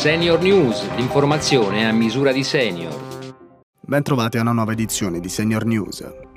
Senior News, l'informazione a misura di senior. Bentrovati a una nuova edizione di Senior News.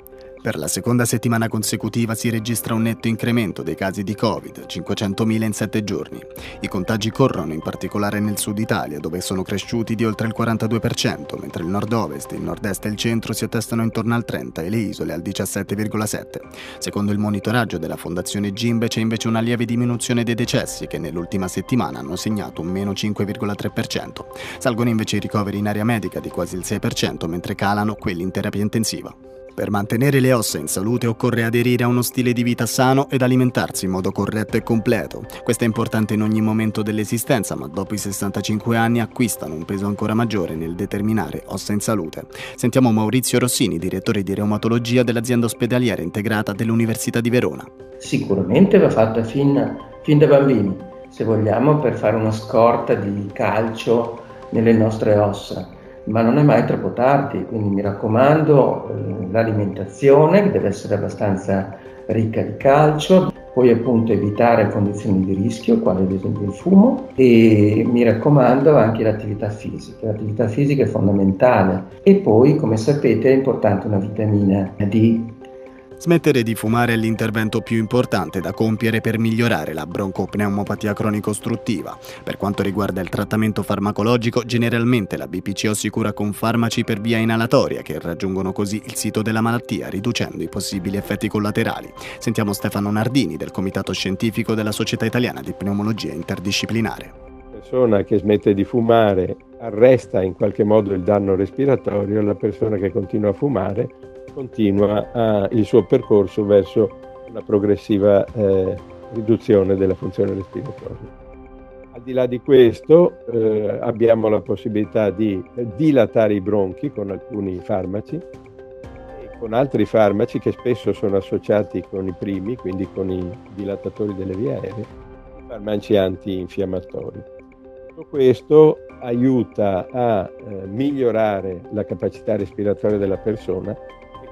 Per la seconda settimana consecutiva si registra un netto incremento dei casi di Covid, 500.000 in 7 giorni. I contagi corrono in particolare nel sud Italia, dove sono cresciuti di oltre il 42%, mentre il nord-ovest, il nord-est e il centro si attestano intorno al 30% e le isole al 17,7%. Secondo il monitoraggio della Fondazione Gimbe c'è invece una lieve diminuzione dei decessi, che nell'ultima settimana hanno segnato un meno 5,3%. Salgono invece i ricoveri in area medica di quasi il 6%, mentre calano quelli in terapia intensiva. Per mantenere le ossa in salute occorre aderire a uno stile di vita sano ed alimentarsi in modo corretto e completo. Questo è importante in ogni momento dell'esistenza, ma dopo i 65 anni acquistano un peso ancora maggiore nel determinare ossa in salute. Sentiamo Maurizio Rossini, direttore di reumatologia dell'azienda ospedaliera integrata dell'Università di Verona. Sicuramente va fatta fin, fin da bambini, se vogliamo, per fare una scorta di calcio nelle nostre ossa ma non è mai troppo tardi, quindi mi raccomando eh, l'alimentazione che deve essere abbastanza ricca di calcio, poi appunto evitare condizioni di rischio, quali ad esempio il fumo e mi raccomando anche l'attività fisica, l'attività fisica è fondamentale. E poi come sapete è importante una vitamina D Smettere di fumare è l'intervento più importante da compiere per migliorare la broncopneumopatia cronico-ostruttiva. Per quanto riguarda il trattamento farmacologico, generalmente la BPCO si cura con farmaci per via inalatoria che raggiungono così il sito della malattia, riducendo i possibili effetti collaterali. Sentiamo Stefano Nardini del Comitato Scientifico della Società Italiana di Pneumologia Interdisciplinare La persona che smette di fumare arresta in qualche modo il danno respiratorio, la persona che continua a fumare continua a, il suo percorso verso una progressiva eh, riduzione della funzione respiratoria. Al di là di questo eh, abbiamo la possibilità di dilatare i bronchi con alcuni farmaci e con altri farmaci che spesso sono associati con i primi, quindi con i dilatatori delle vie aeree, farmaci antinfiammatori. Tutto questo aiuta a eh, migliorare la capacità respiratoria della persona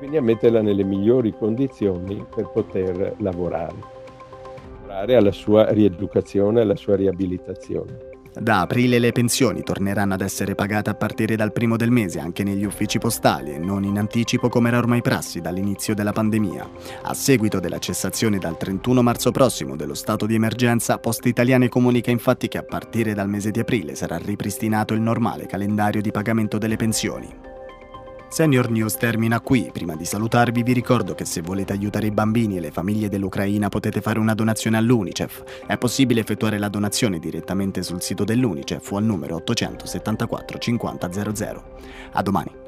quindi a metterla nelle migliori condizioni per poter lavorare, lavorare alla sua rieducazione, alla sua riabilitazione. Da aprile le pensioni torneranno ad essere pagate a partire dal primo del mese anche negli uffici postali e non in anticipo come era ormai prassi dall'inizio della pandemia. A seguito della cessazione dal 31 marzo prossimo dello stato di emergenza, Poste Italiane comunica infatti che a partire dal mese di aprile sarà ripristinato il normale calendario di pagamento delle pensioni. Senior News termina qui. Prima di salutarvi vi ricordo che se volete aiutare i bambini e le famiglie dell'Ucraina potete fare una donazione all'UNICEF. È possibile effettuare la donazione direttamente sul sito dell'UNICEF o al numero 874 50 00. A domani.